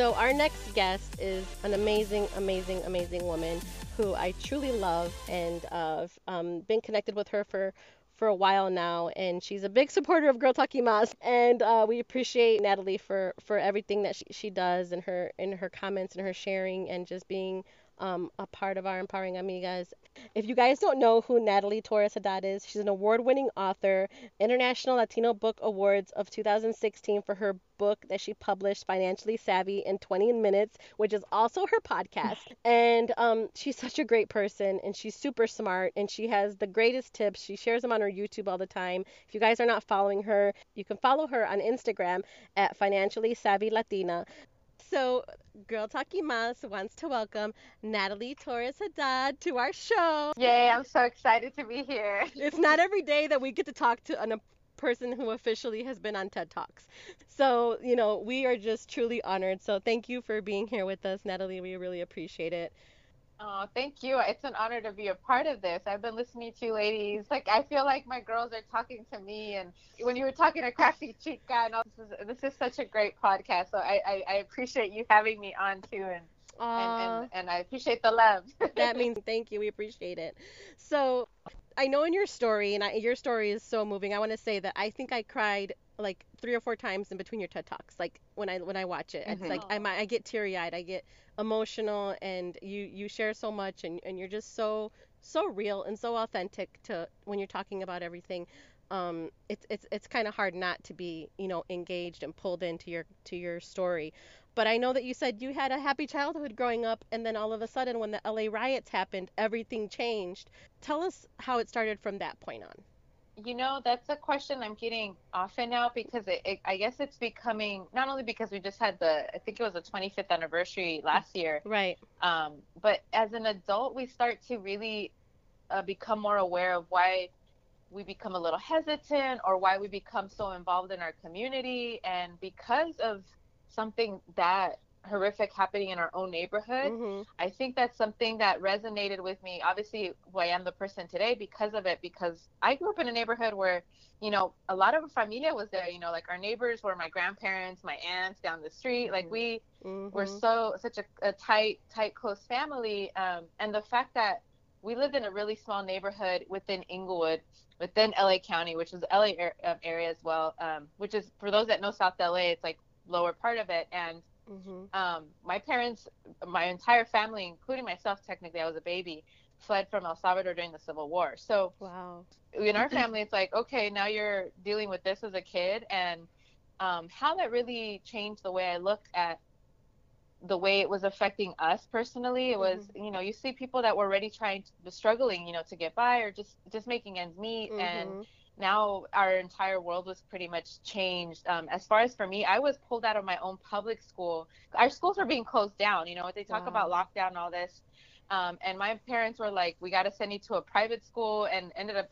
So, our next guest is an amazing, amazing, amazing woman who I truly love and uh, um, been connected with her for for a while now, and she's a big supporter of Girl Talk Mas. And uh, we appreciate Natalie for for everything that she, she does and her in her comments and her sharing and just being um, a part of our Empowering Amigas. If you guys don't know who Natalie Torres Haddad is, she's an award winning author, International Latino Book Awards of 2016 for her book that she published, Financially Savvy in 20 Minutes, which is also her podcast. And um, she's such a great person and she's super smart and she has the greatest tips. She shares them on her YouTube all the time. If you guys are not following her, you can follow her on Instagram at Financially Savvy Latina. So, Girl Talking Mas wants to welcome Natalie Torres Haddad to our show. Yay, I'm so excited to be here. It's not every day that we get to talk to an, a person who officially has been on TED Talks. So, you know, we are just truly honored. So, thank you for being here with us, Natalie. We really appreciate it. Oh, thank you. It's an honor to be a part of this. I've been listening to you ladies. Like I feel like my girls are talking to me and when you were talking to Crafty Chica and all this is this is such a great podcast. So I, I, I appreciate you having me on too and and, and, and, I appreciate the love. that means thank you. We appreciate it. So I know in your story, and I, your story is so moving. I want to say that I think I cried like three or four times in between your TED talks. Like when I when I watch it, mm-hmm. it's like I'm, I get teary eyed. I get emotional, and you you share so much, and and you're just so so real and so authentic to when you're talking about everything. Um, it's it's it's kind of hard not to be you know engaged and pulled into your to your story. But I know that you said you had a happy childhood growing up, and then all of a sudden, when the LA riots happened, everything changed. Tell us how it started from that point on. You know, that's a question I'm getting often now because it, it, I guess it's becoming not only because we just had the, I think it was the 25th anniversary last year. Right. Um, but as an adult, we start to really uh, become more aware of why we become a little hesitant or why we become so involved in our community. And because of something that horrific happening in our own neighborhood. Mm-hmm. I think that's something that resonated with me. Obviously, who I am the person today because of it, because I grew up in a neighborhood where, you know, a lot of familia was there. You know, like our neighbors were my grandparents, my aunts down the street. Like we mm-hmm. were so such a, a, tight, tight, close family. Um, and the fact that we lived in a really small neighborhood within Inglewood, within LA County, which is LA um, area as well. Um, which is for those that know South LA, it's like lower part of it. And mm-hmm. um, my parents, my entire family, including myself, technically, I was a baby, fled from El Salvador during the Civil War. So wow. in our family, it's like, okay, now you're dealing with this as a kid. And um, how that really changed the way I looked at the way it was affecting us personally it was mm-hmm. you know you see people that were already trying to struggling you know to get by or just just making ends meet mm-hmm. and now our entire world was pretty much changed. Um, as far as for me, I was pulled out of my own public school. Our schools were being closed down. You know, they talk wow. about lockdown and all this. Um, and my parents were like, we got to send you to a private school and ended up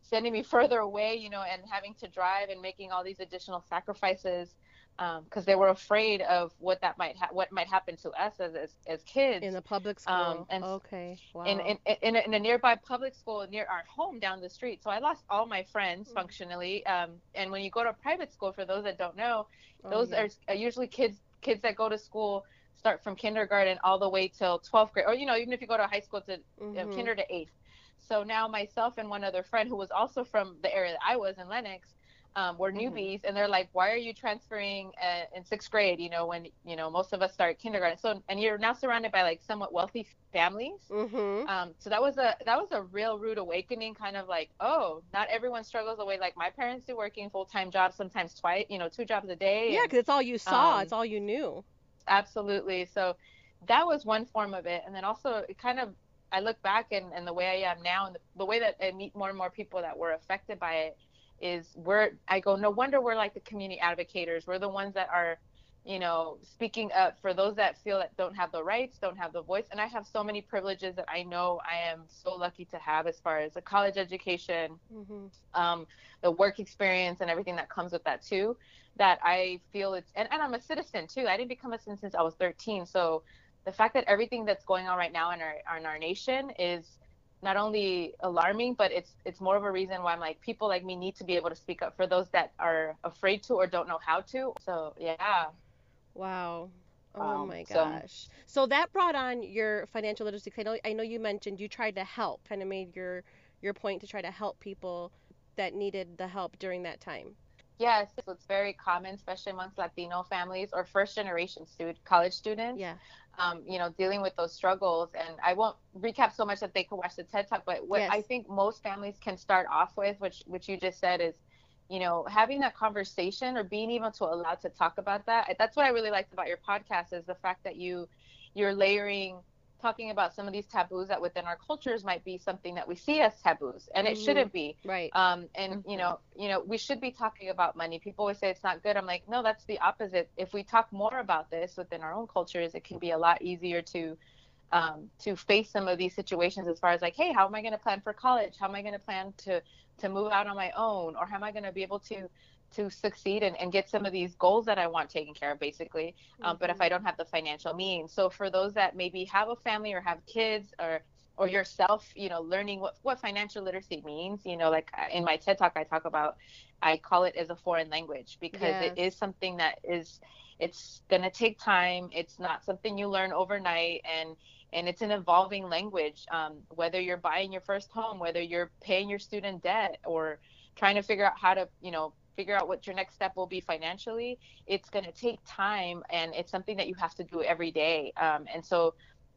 sending me further away, you know, and having to drive and making all these additional sacrifices because um, they were afraid of what that might ha- what might happen to us as as, as kids in the public school. Um, and okay, wow. In, in, in, a, in a nearby public school near our home down the street. So I lost all my friends mm. functionally. Um, and when you go to a private school, for those that don't know, oh, those yeah. are usually kids kids that go to school start from kindergarten all the way till 12th grade, or you know even if you go to high school to mm-hmm. you know, kinder to eighth. So now myself and one other friend who was also from the area that I was in Lenox um, we're mm-hmm. newbies and they're like why are you transferring uh, in sixth grade? You know when you know most of us start kindergarten. So and you're now surrounded by like somewhat wealthy families. Mm-hmm. um, so that was a that was a real rude awakening kind of like oh not everyone struggles the way like my parents do working full-time jobs sometimes twice you know two jobs a day yeah because it's all you saw. um, it's all you knew. Absolutely. So that was one form of it. And then also it kind of I look back and, and the way I am now and the, the way that I meet more and more people that were affected by it is we're I go no wonder we're like the community advocates. We're the ones that are you know speaking up for those that feel that don't have the rights, don't have the voice. And I have so many privileges that I know I am so lucky to have as far as a college education, mm-hmm. um, the work experience, and everything that comes with that too. That I feel it's and, and I'm a citizen too. I didn't become a citizen since I was 13. So the fact that everything that's going on right now in our in our nation is not only alarming, but it's it's more of a reason why I'm like people like me need to be able to speak up for those that are afraid to or don't know how to. So yeah. Wow. Oh Um, my gosh. So that brought on your financial literacy. I know I know you mentioned you tried to help, kind of made your your point to try to help people that needed the help during that time. Yes, it's very common, especially amongst Latino families or first generation student college students. Yeah. um, you know, dealing with those struggles. And I won't recap so much that they could watch the TED Talk, but what Yes. I think most families can start off with, which which you just said, is, you know, having that conversation or being able to allow to talk about that. That's what I really liked about your podcast is the fact that you you're layering talking about some of these taboos that within our cultures might be something that we see as taboos and it Mhm. shouldn't be Right. um, and Mhm. you know you know we should be talking about money people always say it's not good i'm like no that's the opposite if we talk more about this within our own cultures it can be a lot easier to um, to face some of these situations as far as like hey how am i going to plan for college how am i going to plan to to move out on my own or how am i going to be able to to succeed and, and get some of these goals that i want taken care of basically um, but if Mhm. i don't have the financial means so for those that maybe have a family or have kids or or yourself you know learning what, what financial literacy means you know like uh, in my ted talk i talk about i call it as a foreign language because it Yes. is something that is it's to take time it's not something you learn overnight and and it's an evolving language um, whether you're buying your first home whether you're paying your student debt or trying to figure out how to you know figure out what your next step will be financially it's going to take time and it's something that you have to do every day um, and so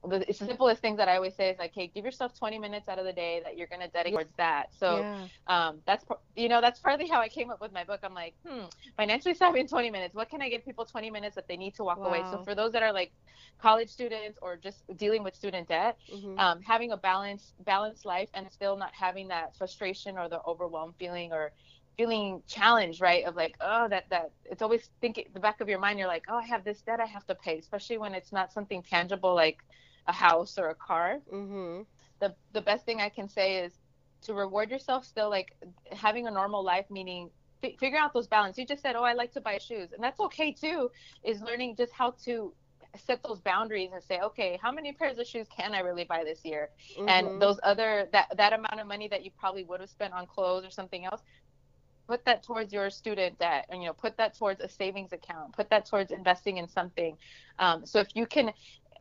the the simplest thing that I always say is like, hey, give yourself 20 minutes out of the day that you're gonna dedicate towards that. So yeah. um, that's you know that's partly how I came up with my book. I'm like, hmm, financially savvy in 20 minutes. What can I give people 20 minutes that they need to walk away? So for those that are like college students or just dealing with student debt, Mhm. um, having a balanced balanced life and still not having that frustration or the overwhelmed feeling or feeling challenged right of like oh that that it's always thinking the back of your mind you're like oh i have this debt i have to pay especially when it's not something tangible like a house or a car Mhm. the the best thing i can say is to reward yourself still like having a normal life meaning fi- figure out those balance you just said oh i like to buy shoes and that's okay too is learning just how to set those boundaries and say okay how many pairs of shoes can i really buy this year Mhm. and those other that that amount of money that you probably would have spent on clothes or something else put that towards your student debt and you know put that towards a savings account put that towards investing in something. Um, so if you can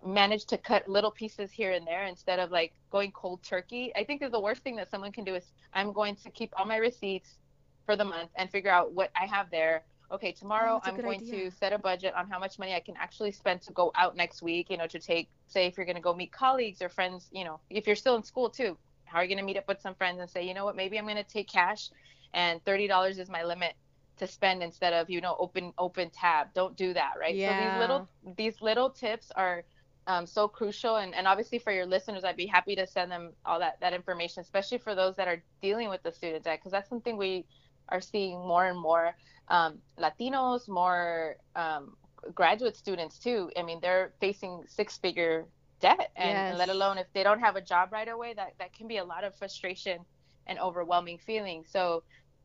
manage to cut little pieces here and there instead of like going cold turkey i think is the worst thing that someone can do is i'm going to keep all my receipts for the month and figure out what i have there. Okay tomorrow a i'm going idea. to set a budget on how much money i can actually spend to go out next week you know to take say if you're going to go meet colleagues or friends you know if you're still in school too how are you going to meet up with some friends and say you know what? Maybe i'm going to take cash and $30 is my limit to spend instead of you know open open tab. Don't do that right? Yeah. so these little these little tips are um, so crucial. And, and obviously for your listeners i'd be happy to send them all that that information especially for those that are dealing with the student debt because that's something we are seeing more and more um, latinos more um, graduate students too. I mean they're facing six figure debt. And, and let alone if they don't have a job right away that that can be a lot of frustration and overwhelming feeling. So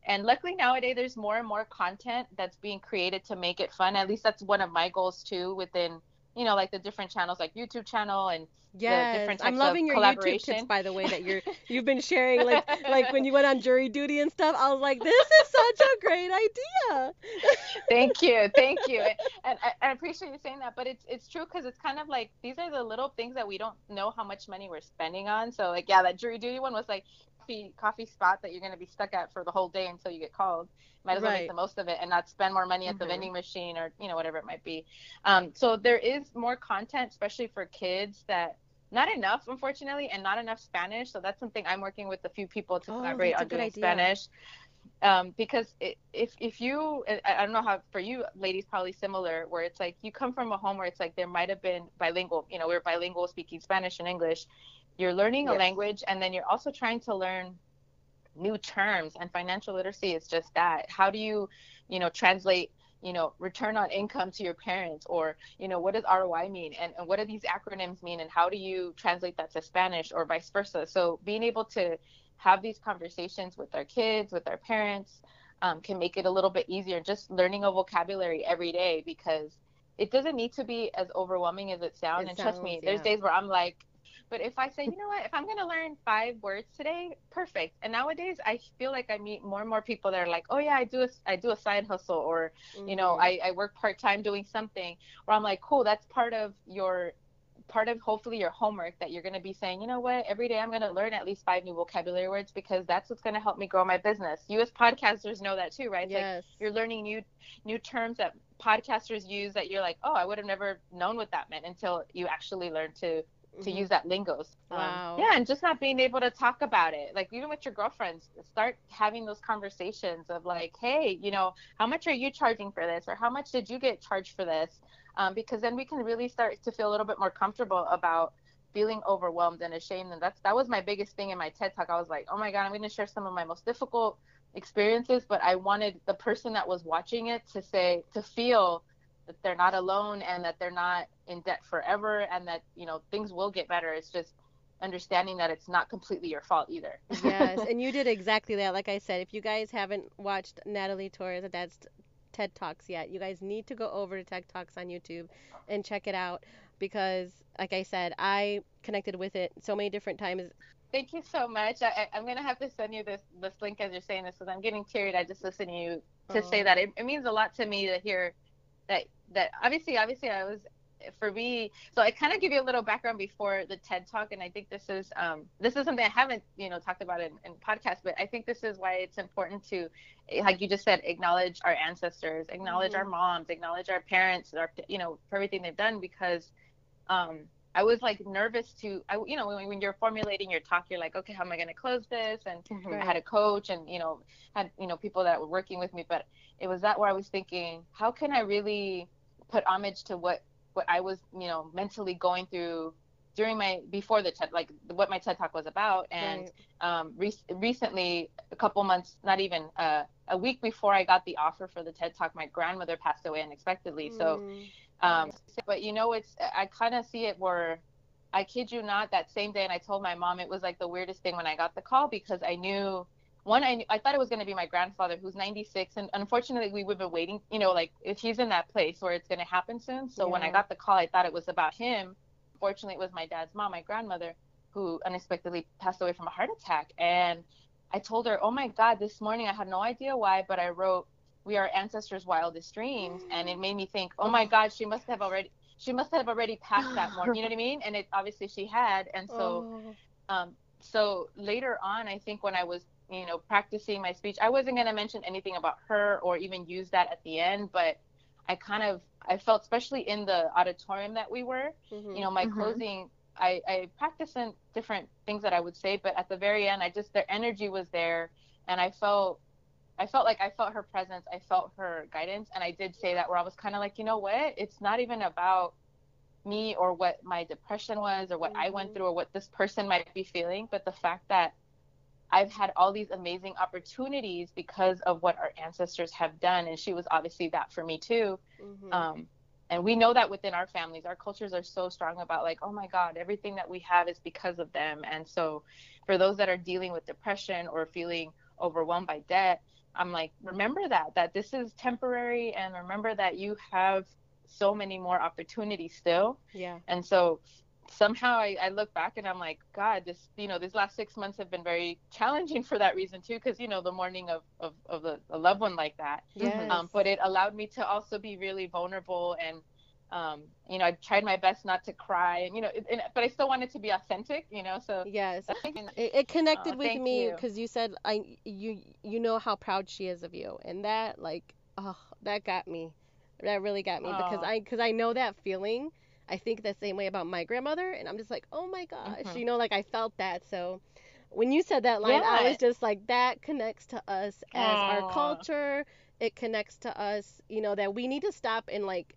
and luckily nowadays there's more and more content that's being created to make it fun. At least that's one of my goals too within you know like the different channels like youtube channel and Yes, different I'm loving your YouTube tips, by the way, that you're you've been sharing. Like like when you went on jury duty and stuff, I was like, this is such a great idea. thank you thank you and I, I appreciate you saying that but it's it's true because it's kind of like these are the little things that we don't know how much money we're spending on so like yeah that jury duty one was like coffee coffee spot that you're going to be stuck at for the whole day until you get called might as well Right. make the most of it and not spend more money at the Mhm. vending machine or you know whatever it might be um, so there is more content especially for kids that not enough unfortunately and not enough spanish so that's something i'm working with a few people to Oh, collaborate a on good doing idea. spanish um, because it, if if you I, don't know how for you ladies probably similar where it's like you come from a home where it's like there might have been bilingual you know we're bilingual speaking spanish and english you're learning a Yes. language language and then you're also trying to learn new terms and financial literacy is just that how do you you know translate you know return on income to your parents or you know what does roi mean? And, and what do these acronyms mean? And how do you translate that to spanish or vice versa? So being able to have these conversations with our kids with our parents um, can make it a little bit easier. Just learning a vocabulary every day because it doesn't need to be as overwhelming as it sounds. It and trust me sounds, there's days where i'm like But if I say, you know what, if I'm gonna learn five words today, perfect. And nowadays, I feel like I meet more and more people that are like, oh yeah, I do a, I do a side hustle, or mm-hmm. you know, mm-hmm. I, I work part time doing something. Where I'm like, cool, that's part of your part of hopefully your homework that you're going to be saying, you know what, every day I'm going to learn at least five new vocabulary words because that's what's going to help me grow my business. You as podcasters know that too, right? It's yes. like you're learning new new terms that podcasters use that you're like, oh, I would have never known what that meant until you actually learn to to mm-hmm. use that lingos. Um, wow. Um, yeah, and just not being able to talk about it. Like even with your girlfriends, start having those conversations of like, hey, you know, how much are you charging for this, or how much did you get charged for this? um, because then we can really start to feel a little bit more comfortable about feeling overwhelmed and ashamed. And that's that was my biggest thing in my TED talk. I was like, oh my god, I'm going to share some of my most difficult experiences, but I wanted the person that was watching it to say to feel that they're not alone and that they're not in debt forever and that you know things will get better. It's just understanding that it's not completely your fault either. yes, and you did exactly that. Like I said, if you guys haven't watched Natalie Torres, Haddad's TED Talks yet, you guys need to go over to TED Talks on YouTube and check it out because, like I said, I connected with it so many different times. Thank you so much. I, am gonna have to send you this this link as you're saying this because I'm getting teary. I just listen to you to oh. say that. It, it means a lot to me to hear that that obviously obviously I was for me so i kind of give you a little background before the ted talk and i think this is um, this is something i haven't you know talked about in, in podcast but i think this is why it's important to like you just said acknowledge our ancestors acknowledge mm-hmm. our moms acknowledge our parents our you know for everything they've done because um, I was like nervous to, I, you know, when, when, you're formulating your talk, you're like, okay, how am I going to close this? And mm-hmm. I had a coach and, you know, had, you know, people that were working with me, but it was that where I was thinking, how can I really put homage to what what I was, you know, mentally going through during my before the TED, like what my TED talk was about. And right. um, re- recently, a couple months, not even uh, a week before I got the offer for the TED talk, my grandmother passed away unexpectedly. Mm. So, um, but you know, it's I kind of see it where. I kid you not, that same day, and I told my mom it was like the weirdest thing when I got the call because I knew one I, knew, I thought it was going to be my grandfather who's 96 and unfortunately we would have been waiting you know like if he's in that place where it's going to happen soon. So yeah. when i got the call i thought it was about him. Fortunately it was my dad's mom my grandmother who unexpectedly passed away from a heart attack. And i told her oh my god this morning i had no idea why but i wrote we are ancestors wildest dreams and it made me think oh my god she must have already she must have already passed that morning you know what i mean? And it obviously she had. And so oh. um so later on i think when i was you know, practicing my speech. I wasn't going to mention anything about her or even use that at the end, but I kind of I felt especially in the auditorium that we were, mm-hmm. you know, my mm-hmm. closing I, I practiced in different things that I would say, but at the very end I just their energy was there and I felt I felt like I felt her presence, I felt her guidance, and I did say that where I was kind of like, you know what? It's not even about me or what my depression was or what mm-hmm. I went mm-hmm. through or what this person might be feeling, but the fact that I've had all these amazing opportunities because of what our ancestors have done. And she was obviously that for me too. Mm-hmm. Um, and we know that within our families, our cultures are so strong about like, oh my God, everything that we have is because of them. And so for those that are dealing with depression or feeling overwhelmed by debt, I'm like, remember that, that this is temporary and remember that you have so many more opportunities still. Yeah. And so somehow I, I, look back and I'm like, God, this, you know, these last six months have been very challenging for that reason too, because you know the mourning of of, of a, a loved one like that. Yes. Um, but it allowed me to also be really vulnerable and, um, you know, I tried my best not to cry and you know, it, and, but I still wanted to be authentic, you know. So yes, it, it, connected with me because you. you said I you you know how proud she is of you, and that like oh that got me, that really got me because I because I know that feeling I think the same way about my grandmother, and I'm just like, oh my gosh, mm-hmm. you know, like I felt that. So when you said that line, yeah. I was just like, that connects to us as Aww. our culture. It connects to us, you know, that we need to stop and like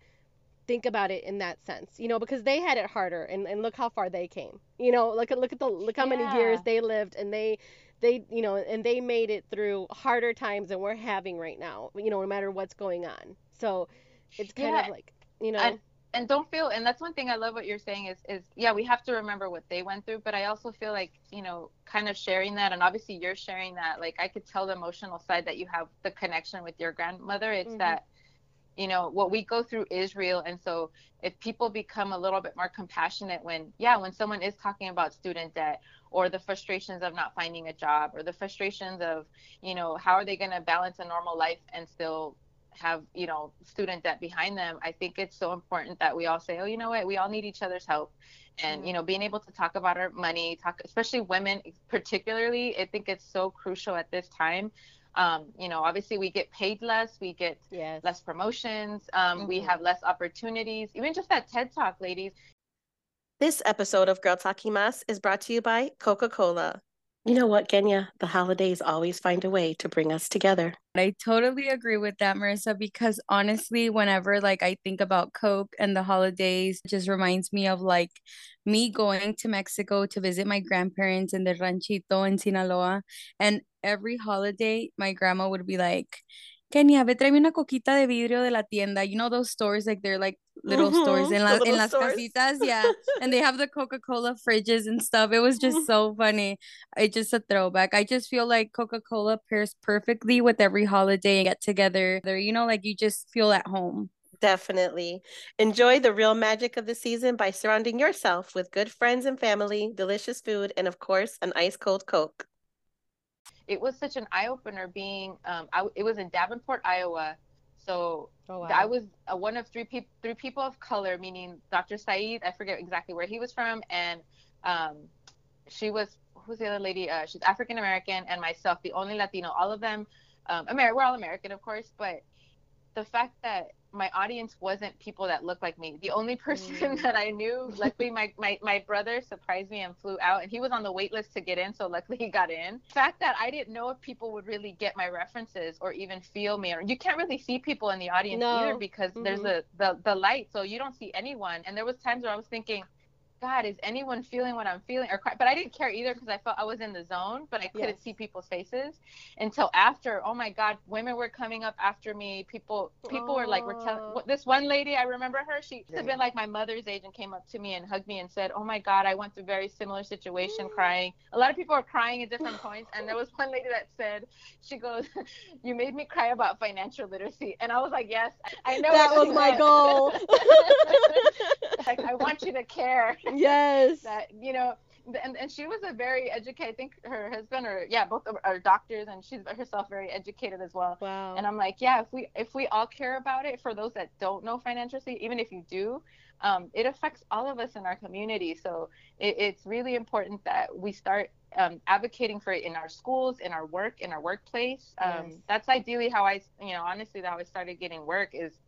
think about it in that sense, you know, because they had it harder, and, and look how far they came. You know, look at look at the look how yeah. many years they lived, and they they you know and they made it through harder times than we're having right now. You know, no matter what's going on. So it's kind yeah. of like you know. And don't feel and that's one thing i love what you're saying is is yeah we have to remember what they went through but i also feel like you know kind of sharing that and obviously you're sharing that like i could tell the emotional side that you have the connection with your grandmother it's mm-hmm. that you know what we go through is real and so if people become a little bit more compassionate when yeah when someone is talking about student debt or the frustrations of not finding a job or the frustrations of you know how are they going to balance a normal life and still have you know student debt behind them i think it's so important that we all say oh you know what we all need each other's help and you know being able to talk about our money talk especially women particularly i think it's so crucial at this time um, you know obviously we get paid less we get Yes. less promotions um, we Mhm. have less opportunities even just that ted talk ladies This episode of Girl Talking Mas is brought to you by Coca Cola. You know what, Kenya? The holidays always find a way to bring us together. I totally agree with that, Marissa, because honestly, whenever like I think about Coke and the holidays, it just reminds me of like me going to Mexico to visit my grandparents in the ranchito in Sinaloa. And every holiday, my grandma would be like, Kenia, ve tráeme una coquita de vidrio de la tienda. You know those stores, like they're like little stores Mhm, in, la, in las stores. casitas, yeah. And they have the Coca-Cola fridges and stuff. It was just so funny. It's just a throwback. I just feel like Coca-Cola pairs perfectly with every holiday and get together. You know, like you just feel at home. Definitely. Enjoy the real magic of the season by surrounding yourself with good friends and family, delicious food, and of course, an ice cold Coke. It was such an eye-opener being um, I, it was in davenport iowa so Oh, I was uh, one of three people, three people of color, meaning Dr. Saeed. I forget exactly where he was from, and um, she was who's the other lady? Uh, she's African American, and myself, the only Latino. All of them, um, Amer- we're all American, of course, but the fact that my audience wasn't people that looked like me. The only person Mm. that I knew, luckily, my, my my brother surprised me and flew out, and he was on the wait list to get in, so luckily he got in. The fact that I didn't know if people would really get my references or even feel me, or you can't really see people in the audience No. either because there's Mhm. a the the light, so you don't see anyone. And there was times where I was thinking. God, is anyone feeling what I'm feeling? Or cry? but I didn't care either because I felt I was in the zone, but I couldn't Yes. see people's faces until after. Oh my God, women were coming up after me. People, people were like, "We're telling." This one lady, I remember her. She had been like my mother's age and came up to me and hugged me and said, "Oh my God, I went through a very similar situation, crying." A lot of people were crying at different points, and there was one lady that said, "She goes, you made me cry about financial literacy," and I was like, "Yes, I know That was my goal. like I want you to care yes. that you know and, and she was a very educated i think her husband or yeah both are- doctors and she's herself very educated as well Wow. and i'm like yeah if we if we all care about it for those that don't know financial literacy even if you do um, it affects all of us in our community so it, it's really important that we start um, advocating for it in our schools in our work in our workplace um, Yes. that's ideally how i you know honestly how i started getting work is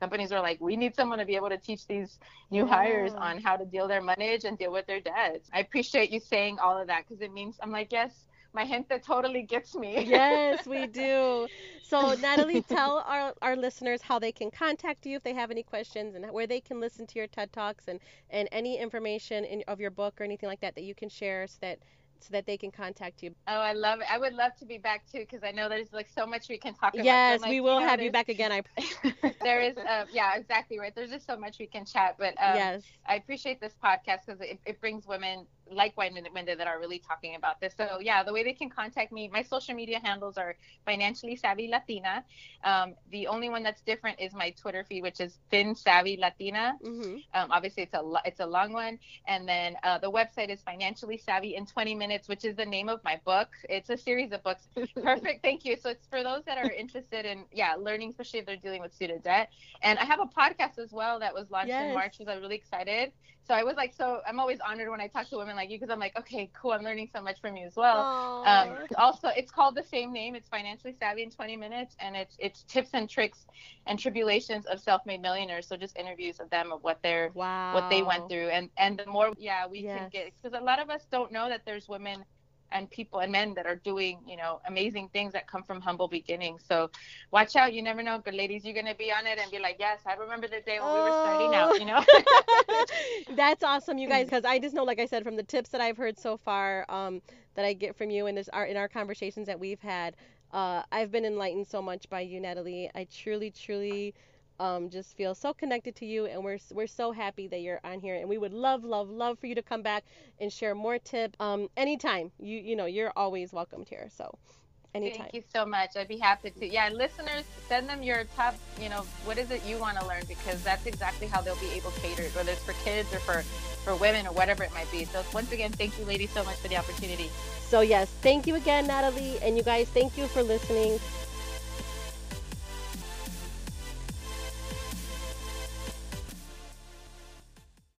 companies are like we need someone to be able to teach these new hires on how to deal their money and deal with their debts. I appreciate you saying all of that because it means I'm like, yes, my gente totally gets me. yes, we do. So, Natalie, tell our, our listeners how they can contact you if they have any questions and where they can listen to your TED Talks and, and any information in, of your book or anything like that that you can share so that so that they can contact you. oh, I love it. I would love to be back too because I know there's like so much we can talk about. Yes, like, we will know, have you back again. I there is, uh, yeah, exactly right. There's just so much we can chat, but um, yes. I appreciate this podcast because it, it brings women like women that are really talking about this. So yeah, the way they can contact me, my social media handles are financially savvy Latina. Um, the only one that's different is my Twitter feed, which is Fin Savvy Latina. Mhm. Um, obviously, it's a it's a long one, and then uh, the website is Financially Savvy in 20 Minutes, which is the name of my book. It's a series of books. Perfect, thank you. So it's for those that are interested in yeah learning, especially if they're dealing with student debt. And I have a podcast as well that was launched Yes. in March, which I'm really excited. So I was like, so I'm always honored when I talk to women like you because I'm like, okay, cool, I'm learning so much from you as well. Um, also, it's called the same name. It's Financially Savvy in 20 Minutes, and it's it's tips and tricks and tribulations of self-made millionaires. So just interviews of them of what they're wow. what they went through, and and the more yeah we Yes. can get because a lot of us don't know that there's women and people and men that are doing you know amazing things that come from humble beginnings. So watch out, you never know, good ladies, you're gonna be on it and be like, yes, I remember the day when we were starting Oh. out, you know. That's awesome, you guys, because I just know, like I said, from the tips that I've heard so far, um, that I get from you in this our in our conversations that we've had, uh, I've been enlightened so much by you, Natalie. I truly, truly, um, just feel so connected to you, and we're we're so happy that you're on here, and we would love, love, love for you to come back and share more tips, um, anytime. You you know, you're always welcomed here. So, Anytime. Thank you so much. I'd be happy to. Yeah, listeners, send them your top, you know, what is it you want to learn because that's exactly how they'll be able to cater it, whether it's for kids or for, for women or whatever it might be. So once again, thank you ladies so much for the opportunity. So yes, thank you again, Natalie, and you guys, thank you for listening.